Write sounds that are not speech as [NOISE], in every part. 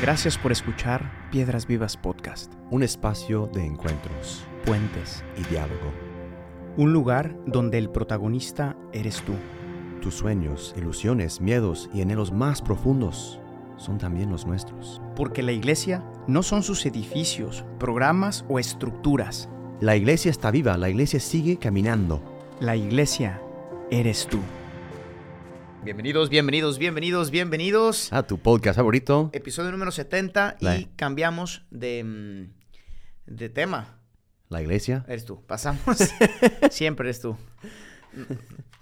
Gracias por escuchar Piedras Vivas Podcast. Un espacio de encuentros Puentes. y diálogo. Un lugar donde el protagonista eres tú. Tus sueños, ilusiones, miedos y anhelos más profundos son también los nuestros. Porque la iglesia no son sus edificios, programas o estructuras. La iglesia está viva, la iglesia sigue caminando. La iglesia eres tú. Bienvenidos, bienvenidos, bienvenidos, bienvenidos. A tu podcast favorito. Episodio número 70 y cambiamos de, mm, de tema. La iglesia. Eres tú. Pasamos. [LAUGHS] Siempre eres tú.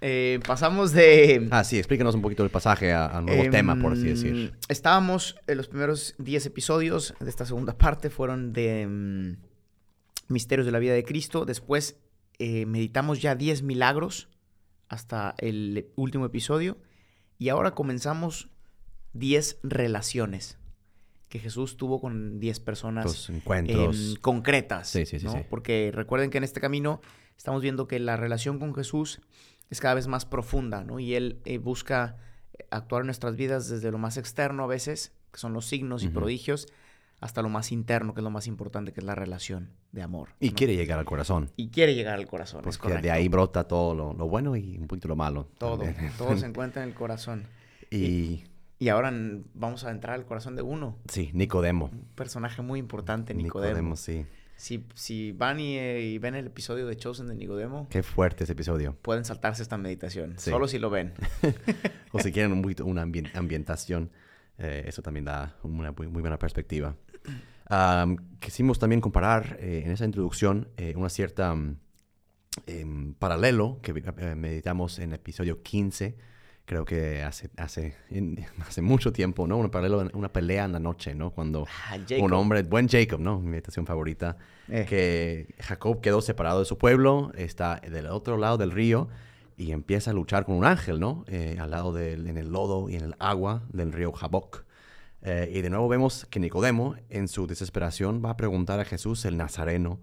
Eh, pasamos de. Ah, sí, explícanos un poquito el pasaje a, a un nuevo Em, tema, por así decir. Estábamos en los primeros 10 episodios de esta segunda parte, fueron de em, Misterios de la vida de Cristo. Después eh, meditamos ya 10 milagros hasta el último episodio. Y ahora comenzamos 10 relaciones que Jesús tuvo con 10 personas Los encuentros. concretas. Sí, sí, sí, ¿no? Porque recuerden que en este camino estamos viendo que la relación con Jesús es cada vez más profunda, ¿no? Y Él eh, busca actuar en nuestras vidas desde lo más externo a veces, que son los signos y prodigios, hasta lo más interno, que es lo más importante, que es la relación de amor. y ¿no? quiere llegar al corazón. Y quiere llegar al corazón, es Porque correcto. de ahí brota todo lo, lo bueno y un poquito lo malo. Todo, también. todo [LAUGHS] se encuentra en el corazón. y Y ahora mm, vamos a entrar al corazón de uno, sí, Nicodemo. un personaje muy importante, Nicodemo. sí. Si, si van y, eh, y ven el episodio de Chosen de Nicodemo, Qué fuerte ese episodio. pueden saltarse esta meditación, Sí. solo si lo ven. [LAUGHS] O si quieren un poquito una ambien- ambientación, eh, eso también da una muy, muy buena perspectiva. Am, quisimos también comparar eh, en esa introducción eh, una cierta mm, em, paralelo que eh, meditamos en el episodio 15, creo que hace, hace, en- [LAUGHS] hace mucho tiempo, ¿no? Un paralelo, una pelea en la noche, ¿no? Cuando Ah, un hombre, buen Jacob, ¿no? Mi meditación favorita, Eh. que Jacob quedó separado de su pueblo, está del otro lado del río y empieza a luchar con un ángel, ¿no? Eh, al lado del, en el lodo y en el agua del río Jaboc. Eh, y de nuevo vemos que Nicodemo, en su desesperación, va a preguntar a Jesús, el Nazareno,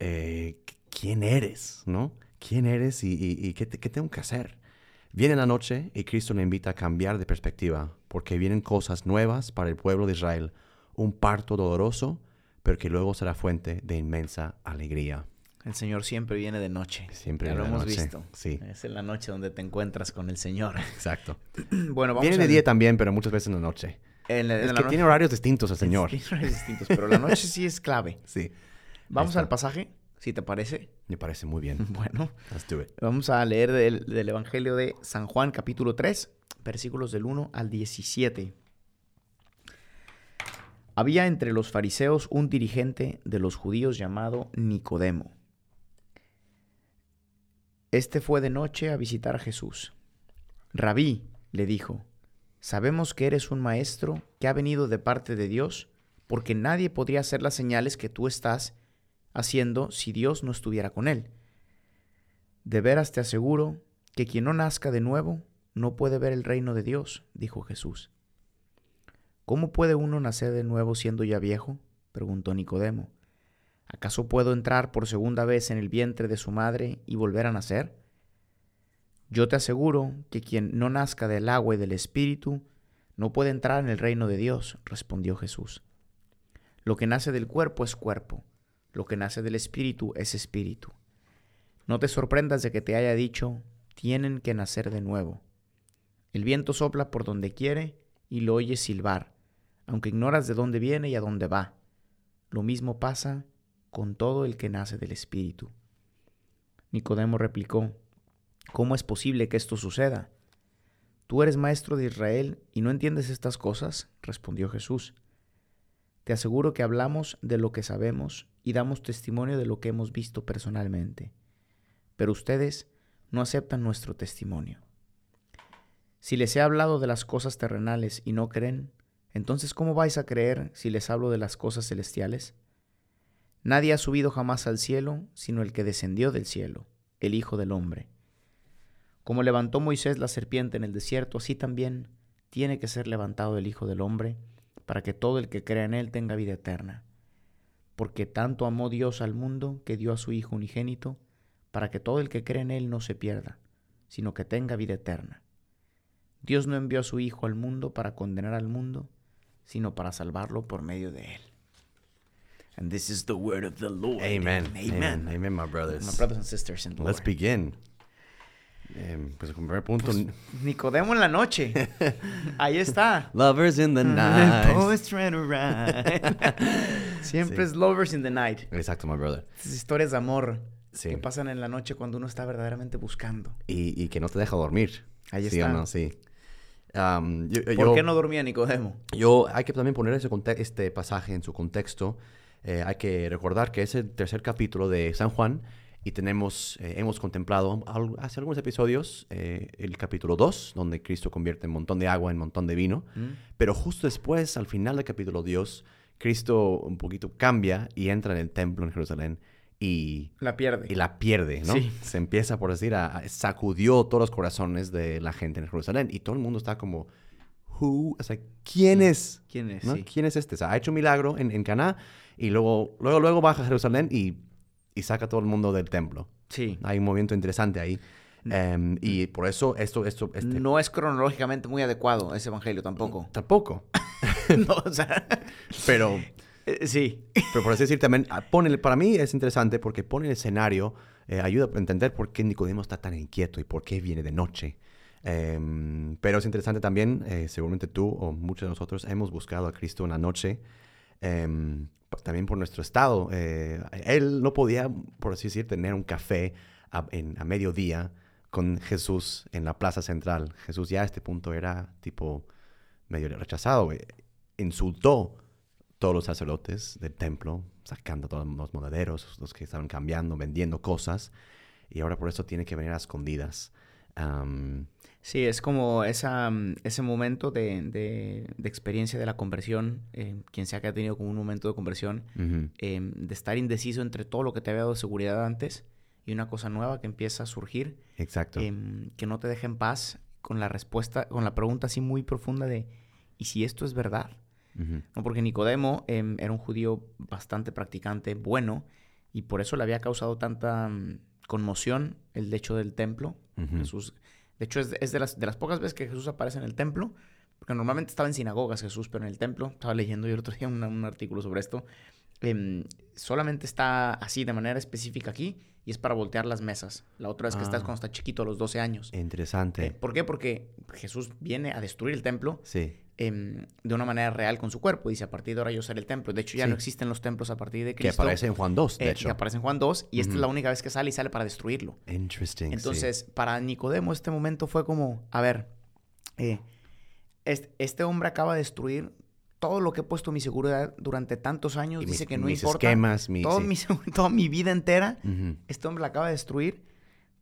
eh, ¿quién eres? ¿No? ¿Quién eres y, y- y qué, te- qué tengo que hacer? Viene la noche y Cristo le invita a cambiar de perspectiva, porque vienen cosas nuevas para el pueblo de Israel, un parto doloroso, pero que luego será fuente de inmensa alegría. El Señor siempre viene de noche. Siempre ya lo en la hemos noche. visto. Sí, Es en la noche donde te encuentras con el Señor. exacto. [CLEARS THROAT] bueno, vamos Viene a de día también, pero muchas veces en la noche. En la que noche- tiene horarios distintos el Señor. Tiene horarios distintos, pero la noche sí es clave. [LAUGHS] Sí, Vamos al pasaje, si te parece. me parece muy bien. [LAUGHS] Bueno, Let's do it. vamos a leer del, del Evangelio de San Juan, capítulo 3, versículos del 1 al 17. Había entre los fariseos un dirigente de los judíos llamado Nicodemo. Este fue de noche a visitar a Jesús. Rabí, le dijo, sabemos que eres un maestro que ha venido de parte de Dios, porque nadie podría hacer las señales que tú estás haciendo si Dios no estuviera con él. De veras te aseguro que quien no nazca de nuevo no puede ver el reino de Dios, dijo Jesús. ¿Cómo puede uno nacer de nuevo siendo ya viejo? preguntó Nicodemo. ¿Acaso puedo entrar por segunda vez en el vientre de su madre y volver a nacer? Yo te aseguro que quien no nazca del agua y del espíritu no puede entrar en el reino de Dios, respondió Jesús. Lo que nace del cuerpo es cuerpo, lo que nace del espíritu es espíritu. No te sorprendas de que te haya dicho, tienen que nacer de nuevo. El viento sopla por donde quiere y lo oyes silbar, aunque ignoras de dónde viene y a dónde va. Lo mismo pasa con todo el que nace del Espíritu. Nicodemo replicó, ¿Cómo es posible que esto suceda? ¿Tú eres maestro de Israel y no entiendes estas cosas? respondió Jesús. Te aseguro que hablamos de lo que sabemos y damos testimonio de lo que hemos visto personalmente, pero ustedes no aceptan nuestro testimonio. Si les he hablado de las cosas terrenales y no creen, entonces ¿cómo vais a creer si les hablo de las cosas celestiales? Nadie ha subido jamás al cielo, sino el que descendió del cielo, el Hijo del Hombre. Como levantó Moisés la serpiente en el desierto, así también tiene que ser levantado el Hijo del Hombre, para que todo el que crea en él tenga vida eterna. Porque tanto amó Dios al mundo que dio a su Hijo unigénito, para que todo el que cree en él no se pierda, sino que tenga vida eterna. Dios no envió a su Hijo al mundo para condenar al mundo, sino para salvarlo por medio de él. And this is the word of the Lord. Amen. Amen. Amen, Amen, my brothers. My brothers and sisters in the Let's Lord. begin. Em, pues el primer punto. Nicodemo en la noche. [LAUGHS] Ahí está. Lovers in the night. [LAUGHS] Siempre Sí. es lovers in the night. Exacto, my brother. Esas historias de amor Sí. que pasan en la noche cuando uno está verdaderamente buscando. Y, y que no te deja dormir. Ahí ¿Sí o está. no? Sí. Am, yo, ¿Por yo- qué no dormía Nicodemo? Yo, hay que también poner ese este pasaje en su contexto. Eh, hay que recordar que es el tercer capítulo de San Juan y tenemos, eh, hemos contemplado hace algunos episodios eh, el capítulo 2, donde Cristo convierte un montón de agua en un montón de vino. ¿Mm? Pero justo después, al final del capítulo Dios, Cristo un poquito cambia y entra en el templo en Jerusalén y, La pierde. y la pierde, ¿no? Sí. Se empieza, por decir, a, a- sacudió todos los corazones de la gente en Jerusalén y todo el mundo está como, who, o sea, ¿quién es? ¿Quién es? ¿no? Sí. ¿Quién es este? O sea, ha hecho un milagro en, en Caná y luego, luego, luego baja a Jerusalén y, y saca a todo el mundo del templo. Sí. Hay un movimiento interesante ahí. Em, y por eso esto, esto, este, No es cronológicamente muy adecuado ese evangelio tampoco. [LAUGHS] tampoco. [LAUGHS] no, o sea, Pero, eh, sí. pero por así decir también, ah, pone, para mí es interesante porque pone el escenario, eh, ayuda a entender por qué Nicodemo está tan inquieto y por qué viene de noche. Em, pero es interesante también, eh, seguramente tú o muchos de nosotros hemos buscado a Cristo en la noche, em, también por nuestro estado. Eh, él no podía, por así decir, tener un café a, en- a mediodía con Jesús en la plaza central. Jesús ya a este punto era tipo medio rechazado, insultó todos los sacerdotes del templo, sacando a todos los monederos, los que estaban cambiando, vendiendo cosas, y ahora por eso tiene que venir a escondidas. Sí, es como esa, mm, ese momento de, de- de experiencia de la conversión, eh, quien sea que ha tenido como un momento de conversión, eh, de estar indeciso entre todo lo que te había dado seguridad antes y una cosa nueva que empieza a surgir, exacto. em, que no te deja en paz con la respuesta, con la pregunta así muy profunda de, ¿y si esto es verdad? ¿no? Porque Nicodemo em, era un judío bastante practicante, bueno, y por eso le había causado tanta mm, conmoción el hecho del templo. Jesús, de hecho, es, de, es de las, de las pocas veces que Jesús aparece en el templo, porque normalmente estaba en sinagogas Jesús, pero en el templo, estaba leyendo yo el otro día un, un artículo sobre esto, em, solamente está así de manera específica aquí y es para voltear las mesas. La otra vez que estás Ah. cuando está chiquito, a los 12 años. Interesante. Eh, ¿Por qué? Porque Jesús viene a destruir el templo sí. Em, de una manera real con su cuerpo. Dice, a partir de ahora yo seré el templo. De hecho, ya Sí. no existen los templos a partir de Que Cristo. aparece en Juan 2, de eh, hecho. que aparece en Juan 2 y esta es la única vez que sale y sale para destruirlo. Interesting. sí. Entonces, para Nicodemo este momento fue como, a ver, eh, este, este hombre acaba de destruir todo lo que he puesto mi seguridad durante tantos años. Y Dice que no mis importa. esquemas, mi- todo sí. mi [LAUGHS] toda mi vida entera, este hombre la acaba de destruir.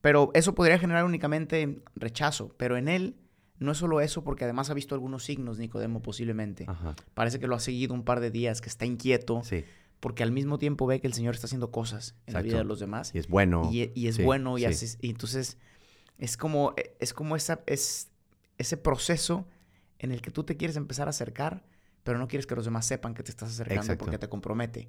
Pero eso podría generar únicamente rechazo. Pero en él no es solo eso, porque además ha visto algunos signos, Nicodemo, posiblemente. Ajá. Parece que lo ha seguido un par de días, que está inquieto, Sí. porque al mismo tiempo ve que el Señor está haciendo cosas en la vida de los demás. Y es bueno. Y, y es Sí, bueno y, sí. haces- y entonces es como es como esa es ese proceso en el que tú te quieres empezar a acercar pero no quieres que los demás sepan que te estás acercando Exacto. porque te compromete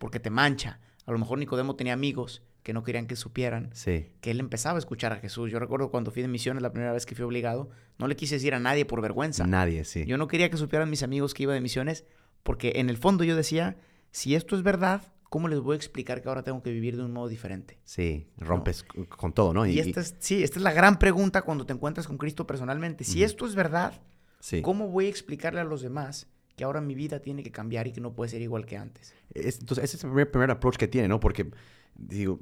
porque te mancha a lo mejor Nicodemo tenía amigos que no querían que supieran Sí. que él empezaba a escuchar a Jesús yo recuerdo cuando fui de misiones la primera vez que fui obligado no le quise decir a nadie por vergüenza Nadie, sí. yo no quería que supieran mis amigos que iba de misiones porque en el fondo yo decía si esto es verdad ¿cómo les voy a explicar que ahora tengo que vivir de un modo diferente? Sí, rompes con todo, ¿no? Y, esta es, sí, esta es la gran pregunta cuando te encuentras con Cristo personalmente. Si esto es verdad, sí. ¿cómo voy a explicarle a los demás que ahora mi vida tiene que cambiar y que no puede ser igual que antes? Es- entonces, ese es el primer, primer approach que tiene, ¿no? Porque, digo,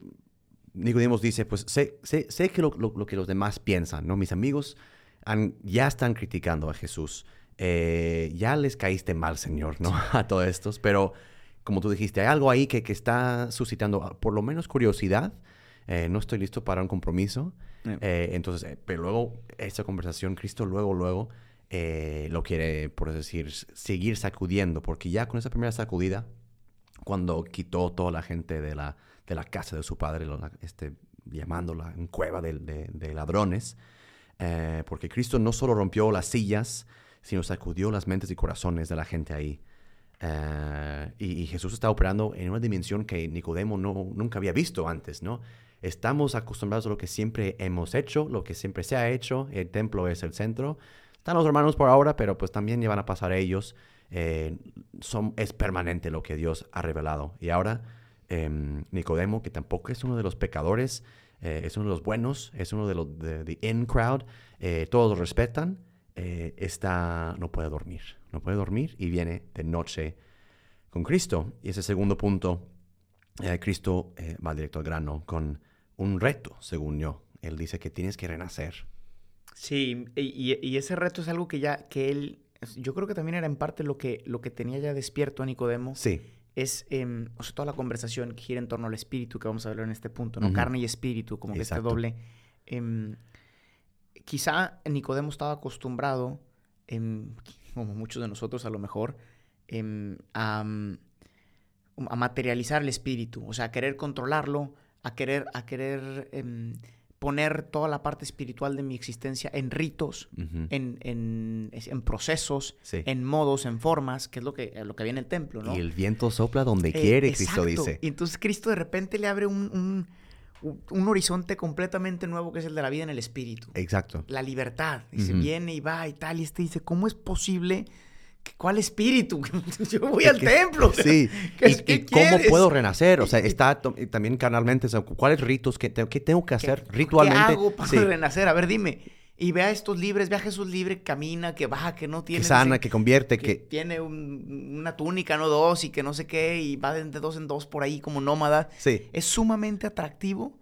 Nicodemos dice, pues sé, sé, sé que lo, lo- lo que los demás piensan, ¿no? Mis amigos han- ya están criticando a Jesús. Eh, ya les caíste mal, Señor, ¿no? [LAUGHS] A todos estos. Pero, como tú dijiste, hay algo ahí que, que está suscitando ah, por lo menos curiosidad. Eh, no estoy listo para un compromiso. Eh. Eh, entonces, eh, pero luego, esta conversación, Cristo luego, luego eh, lo quiere, por decir, seguir sacudiendo, porque ya con esa primera sacudida, cuando quitó toda la gente de la, de la casa de su padre, lo- este, llamándola en cueva de ladrones, eh, porque Cristo no solo rompió las sillas, sino sacudió las mentes y corazones de la gente ahí. Eh, y, y Jesús está operando en una dimensión que Nicodemo no, nunca había visto antes, ¿no? Estamos acostumbrados a lo que siempre hemos hecho, lo que siempre se ha hecho, el templo es el centro. Están los hermanos por ahora, pero pues también ya van a pasar ellos. eh, son, es permanente lo que Dios ha revelado. Y ahora em, Nicodemo, que tampoco es uno de los pecadores, eh, es uno de los buenos, es uno de los de, in crowd, eh, todos lo respetan, está, no puede dormir, no puede dormir y viene de noche con Cristo. Y ese segundo punto, Cristo va directo al grano con un reto, según yo. Él dice que tienes que renacer. Sí, y, y, ese reto es algo que ya, que él, yo creo que también era en parte lo que, lo que tenía ya despierto a Nicodemo. Sí. Es, eh, o sea, toda la conversación que gira en torno al espíritu que vamos a hablar en este punto, ¿no? Carne y espíritu, como que este doble. Eh, quizá Nicodemo estaba acostumbrado, como muchos de nosotros a lo mejor, em, a, a, materializar el espíritu, o sea, a querer controlarlo, a querer, a querer em, poner toda la parte espiritual de mi existencia en ritos, en, en, procesos, en modos, en formas, que es lo que, lo que había en el templo, ¿no? Y el viento sopla donde eh, quiere, Cristo dice. Y entonces Cristo de repente le abre un, un, horizonte completamente nuevo que es el de la vida en el espíritu. Exacto. La libertad. Dice, viene y va y tal, y este dice, ¿cómo es posible ¿Cuál espíritu? [LAUGHS] Yo voy al templo. Sí. ¿Y, cómo puedo renacer? O sea, [LAUGHS] está también carnalmente. ¿Cuáles ritos? ¿Qué, tengo que hacer ritualmente? ¿Qué hago para renacer? A ver, dime. Y ve a estos libres, ve a Jesús libre, camina, que baja, que no tiene... Que sana, que convierte, que... Tiene una túnica, no dos, y que no sé qué, y va de, dos en dos por ahí como nómada. Sí. Es sumamente atractivo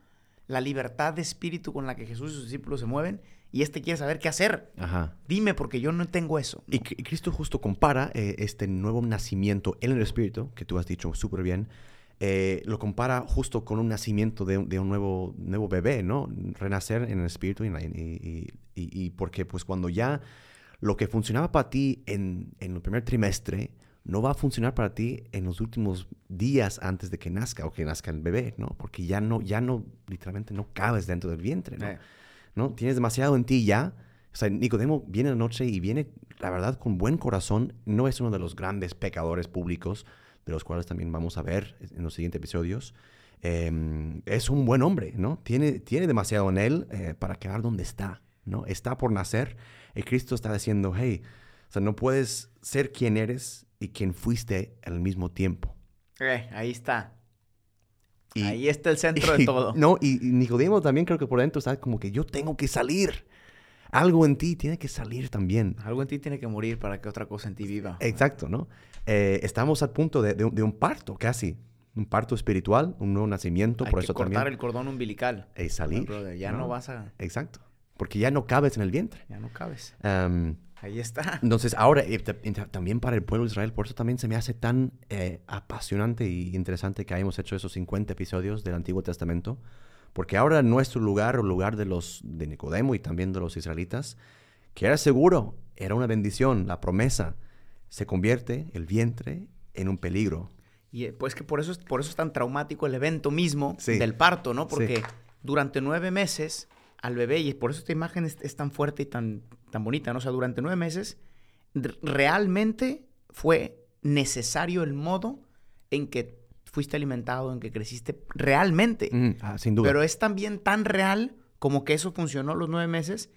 la libertad de espíritu con la que Jesús y sus discípulos se mueven y este quiere saber qué hacer. Ajá. Dime, porque yo no tengo eso. Y Cristo justo compara eh, este nuevo nacimiento en el Espíritu, que tú has dicho súper bien, eh, lo compara justo con un nacimiento de, un nuevo, nuevo bebé, ¿no? Renacer en el Espíritu y, y, porque pues cuando ya lo que funcionaba para ti en, en el primer trimestre no va a funcionar para ti en los últimos días antes de que nazca o que nazca el bebé, ¿no? Porque ya no, ya no, literalmente no cabes dentro del vientre, ¿no? Eh. ¿No? Tienes demasiado en ti ya. O sea, Nicodemo viene la noche y viene, la verdad, con buen corazón. No es uno de los grandes pecadores públicos, de los cuales también vamos a ver en los siguientes episodios. Em, es un buen hombre, ¿no? Tiene, tiene demasiado en él eh, para quedar donde está, ¿no? Está por nacer y Cristo está diciendo, hey, o sea, no puedes ser quien eres y quien fuiste al mismo tiempo. Ahí está. Ahí está el centro de [LAUGHS] todo. No, y, Nicodemo también creo que por dentro está como que yo tengo que salir. Algo en ti tiene que salir también. Algo en ti tiene que morir para que otra cosa en ti viva. Exacto, ¿no? Eh, estamos al punto de, un, parto casi. Un parto espiritual, un nuevo nacimiento. Hay por que eso cortar el cordón umbilical. Es salir. ya ¿no? vas a... Exacto. Porque ya no cabes en el vientre. Ya no cabes. Um, Ahí está. Entonces, ahora, también para el pueblo de Israel, por eso también se me hace tan eh, apasionante y interesante que hayamos hecho esos 50 episodios del Antiguo Testamento, porque ahora nuestro lugar, o lugar de los de Nicodemo y también de los israelitas, que era seguro, era una bendición, la promesa, se convierte el vientre en un peligro. Y eh, pues que por eso, es, por eso es tan traumático el evento mismo del parto, ¿no? Porque durante nueve meses al bebé, y por eso esta imagen es tan fuerte y tan tan bonita, ¿no? O sea, durante nueve meses realmente fue necesario el modo en que fuiste alimentado, en que creciste realmente. ah, sin duda. Pero es también tan real como que eso funcionó los nueve meses.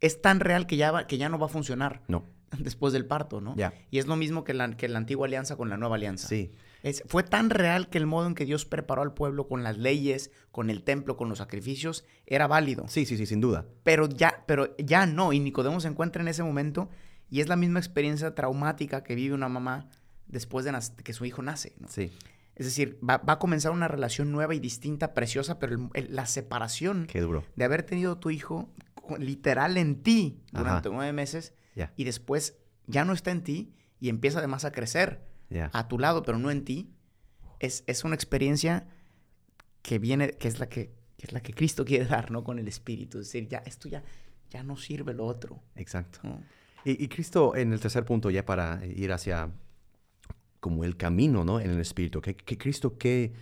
Es tan real que ya, que ya no va a funcionar. No. [LAUGHS] Después del parto, ¿no? Ya. Y es lo mismo que la, que la antigua alianza con la nueva alianza. Sí. Es, fue tan real que el modo en que Dios preparó al pueblo con las leyes, con el templo, con los sacrificios, era válido. Sí, sí, sí, sin duda. Pero ya, pero ya no. Y Nicodemo se encuentra en ese momento y es la misma experiencia traumática que vive una mamá después de que su hijo nace. Sí. Es decir, va, a comenzar una relación nueva y distinta, preciosa, pero la separación Qué duro. de haber tenido tu hijo literal en ti durante nueve meses y después ya no está en ti y empieza además a crecer a tu lado, pero no en ti, es, es una experiencia que viene, que es la que, es la que Cristo quiere dar, ¿no? Con el Espíritu. Es decir, ya, esto ya, ya no sirve lo otro. Exacto. Y, Cristo, en el tercer punto, ya para ir hacia como el camino, ¿no? En el Espíritu, que, Cristo, ¿qué,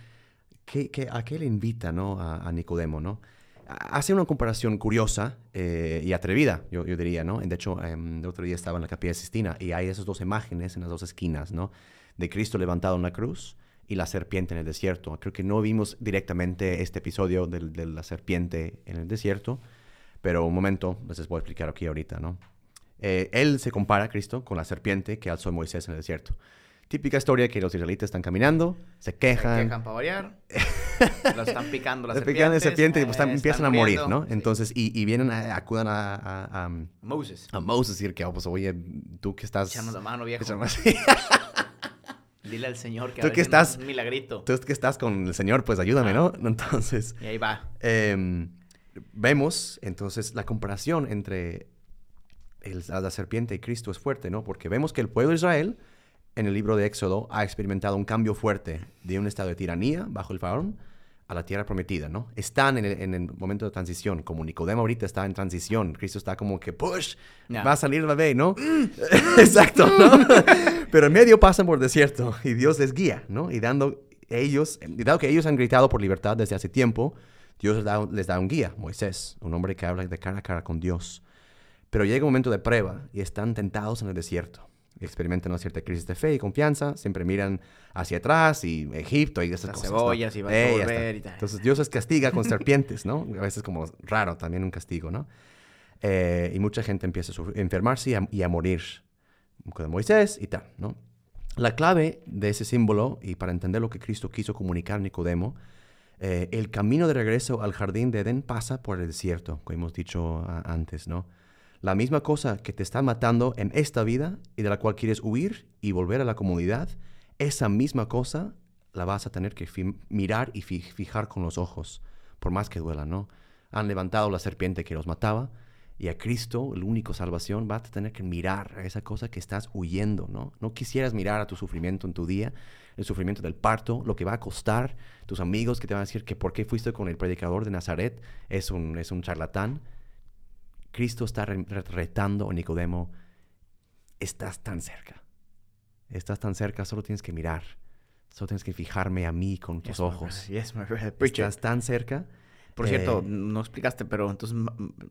a qué le invita, ¿no? A, a Nicodemo, ¿no? Hace una comparación curiosa eh, y atrevida, yo, diría, ¿no? De hecho, em, el otro día estaba en la Capilla Sistina y hay esas dos imágenes en las dos esquinas, ¿no? De Cristo levantado en la cruz y la serpiente en el desierto. Creo que no vimos directamente este episodio de, la serpiente en el desierto, pero un momento, les voy a explicar aquí ahorita, ¿no? Eh, él se compara a Cristo con la serpiente que alzó Moisés en el desierto. Típica historia que los israelitas están caminando, se quejan. Se quejan para variar. [LAUGHS] los están picando las Se pican de serpientes. serpiente y pues, están- eh, empiezan están a morir, muriendo. ¿no? Sí. Entonces, y, y vienen, a, acudan a, a, a, Moses. a Moses y decir que, oh, pues, oye, tú que estás... Échanos la mano, viejo. [LAUGHS] Dile al Señor que Tú a que estás- un milagrito. tú que estás con el Señor, pues ayúdame, ¿no? [LAUGHS] Entonces, Y ahí va. em, vemos entonces la comparación entre el- la serpiente y Cristo es fuerte, ¿no? Porque vemos que el pueblo de Israel, en el libro de Éxodo, ha experimentado un cambio fuerte de un estado de tiranía bajo el faraón a la tierra prometida, ¿no? Están en el, en el momento de transición, como Nicodemo ahorita está en transición, Cristo está como que, push, Ya. va a salir el bebé, ¿no? [LAUGHS] Exacto, ¿no? [LAUGHS] Pero en medio pasan por desierto y Dios les guía, ¿no? Y dando ellos, y dado que ellos han gritado por libertad desde hace tiempo, Dios les da, les da un guía, Moisés, un hombre que habla de cara a cara con Dios. Pero llega un momento de prueba y están tentados en el desierto. Experimentan una cierta crisis de fe y confianza, siempre miran hacia atrás y Egipto y esas Las cosas. cebollas ¿no? y van a Eh, ya volver y tal. Entonces Dios les castiga con serpientes, ¿no? A veces como raro también un castigo, ¿no? Eh, y mucha gente empieza a sufrir- a enfermarse y a, y a morir con Moisés y tal, ¿no? La clave de ese símbolo, y para entender lo que Cristo quiso comunicar a Nicodemo, eh, el camino de regreso al jardín de Edén pasa por el desierto, como hemos dicho antes, ¿no? La misma cosa que te está matando en esta vida y de la cual quieres huir y volver a la comunidad, esa misma cosa la vas a tener que mirar y fi- fijar con los ojos, por más que duela, ¿no? Han levantado la serpiente que los mataba y a Cristo, el único salvación, vas a tener que mirar a esa cosa que estás huyendo, ¿no? No quisieras mirar a tu sufrimiento en tu día, el sufrimiento del parto, lo que va a costar, tus amigos que te van a decir que por qué fuiste con el predicador de Nazaret, es un, es un charlatán. Cristo está re- re- retando a Nicodemo, estás tan cerca, estás tan cerca, solo tienes que mirar, solo tienes que fijarme a mí con tus Yes, my ojos. brother. Yes, my it. Estás tan cerca. Por cierto, eh, no explicaste, pero entonces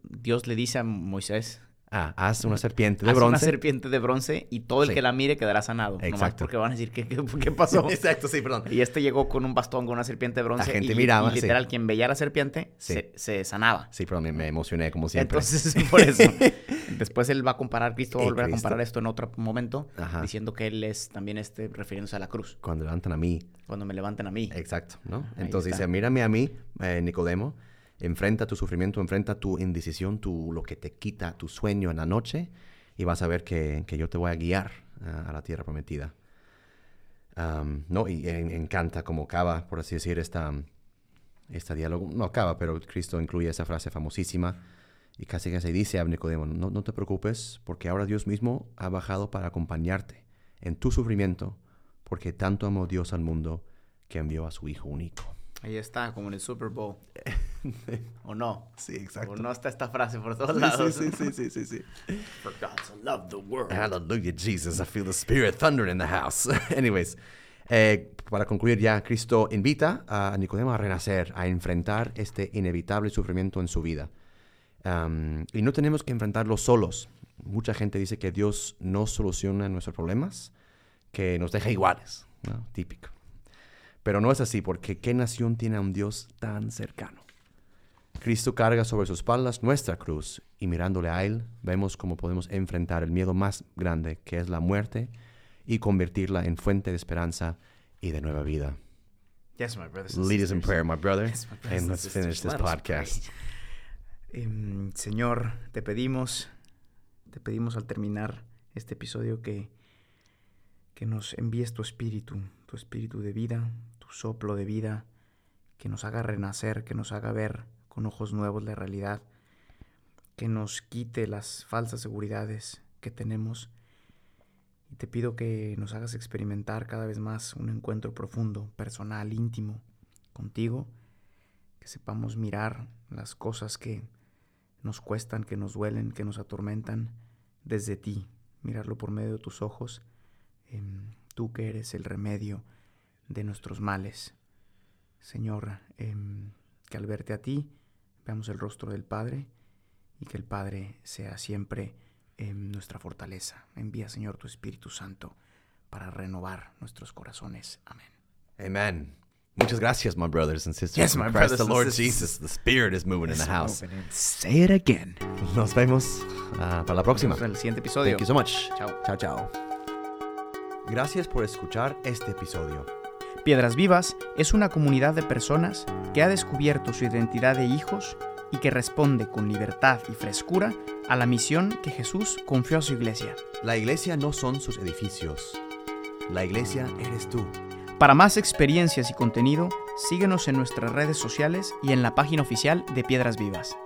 Dios le dice a Moisés, ah, haz una serpiente de haz una bronce. serpiente de bronce y todo el Sí. que la mire quedará sanado. Nomás Exacto. porque van a decir, ¿qué, qué, qué pasó? [LAUGHS] Exacto, sí, perdón. y este llegó con un bastón con una serpiente de bronce. gente y, miraba, y sí. literal, quien veía la serpiente Sí. se, se sanaba. Sí, perdón, me, me emocioné como siempre. Entonces, [LAUGHS] por eso. [LAUGHS] Después él va a comparar, Cristo va a volver a comparar esto en otro momento, Ajá. diciendo que él es también este, refiriéndose a la cruz. Cuando levantan a mí, Cuando me levanten a mí. exacto, ¿no? Ahí Entonces está. dice, mírame a mí, eh, Nicodemo, enfrenta tu sufrimiento, enfrenta tu indecisión, tu, lo que te quita tu sueño en la noche, y vas a ver que, que yo te voy a guiar a la tierra prometida. No, y en- encanta como acaba, por así decir, esta, este diálogo. No acaba, pero Cristo incluye esa frase famosísima y casi que se dice a Nicodemo, no, no te preocupes, porque ahora Dios mismo ha bajado para acompañarte en tu sufrimiento, porque tanto amó Dios al mundo que envió a su Hijo único. Ahí está, como en el Super Bowl. [LAUGHS] [LAUGHS] ¿O no? Sí, ¿O no está esta frase por todos Sí, lados? sí, sí, sí, sí, sí. [LAUGHS] For God so loved the world. Hallelujah, Jesus. I feel the Spirit thunder in the house. [LAUGHS] Anyways, eh, para concluir ya, Cristo invita a Nicodemo a renacer, a enfrentar este inevitable sufrimiento en su vida. Am, y no tenemos que enfrentarlo solos. Mucha gente dice que Dios no soluciona nuestros problemas, que nos deja iguales. ¿no? Típico. Pero no es así, porque ¿qué nación tiene a un Dios tan cercano? Cristo carga sobre sus espaldas nuestra cruz y mirándole a Él vemos cómo podemos enfrentar el miedo más grande que es la muerte y convertirla en fuente de esperanza y de nueva vida. Yes, my brothers and Lead us in prayer, my brother, Yes, my brothers and let's finish this podcast. Em, Señor, te pedimos, te pedimos al terminar este episodio que, que nos envíes tu espíritu, tu espíritu de vida, tu soplo de vida, que nos haga renacer, que nos haga ver con ojos nuevos la realidad, que nos quite las falsas seguridades que tenemos. Y te pido que nos hagas experimentar cada vez más un encuentro profundo, personal, íntimo contigo, que sepamos mirar las cosas que nos cuestan, que nos duelen, que nos atormentan desde ti, mirarlo por medio de tus ojos, em, tú que eres el remedio de nuestros males. Señor, em, que al verte a ti veamos el rostro del Padre y que el Padre sea siempre em, nuestra fortaleza. Envía, Señor, tu Espíritu Santo para renovar nuestros corazones. Amén. Amen. Muchas gracias, my brothers and sisters. Yes, my brothers the Lord. Jesus. The Spirit is moving in the house. Say it again. Nos vemos ah, para la próxima. En el siguiente episodio. Thank you so much. Chao. Chao, chao. Gracias por escuchar este episodio. Piedras Vivas es una comunidad de personas que ha descubierto su identidad de hijos y que responde con libertad y frescura a la misión que Jesús confió a su iglesia. La iglesia no son sus edificios. La iglesia eres tú. Para más experiencias y contenido, síguenos en nuestras redes sociales y en la página oficial de Piedras Vivas.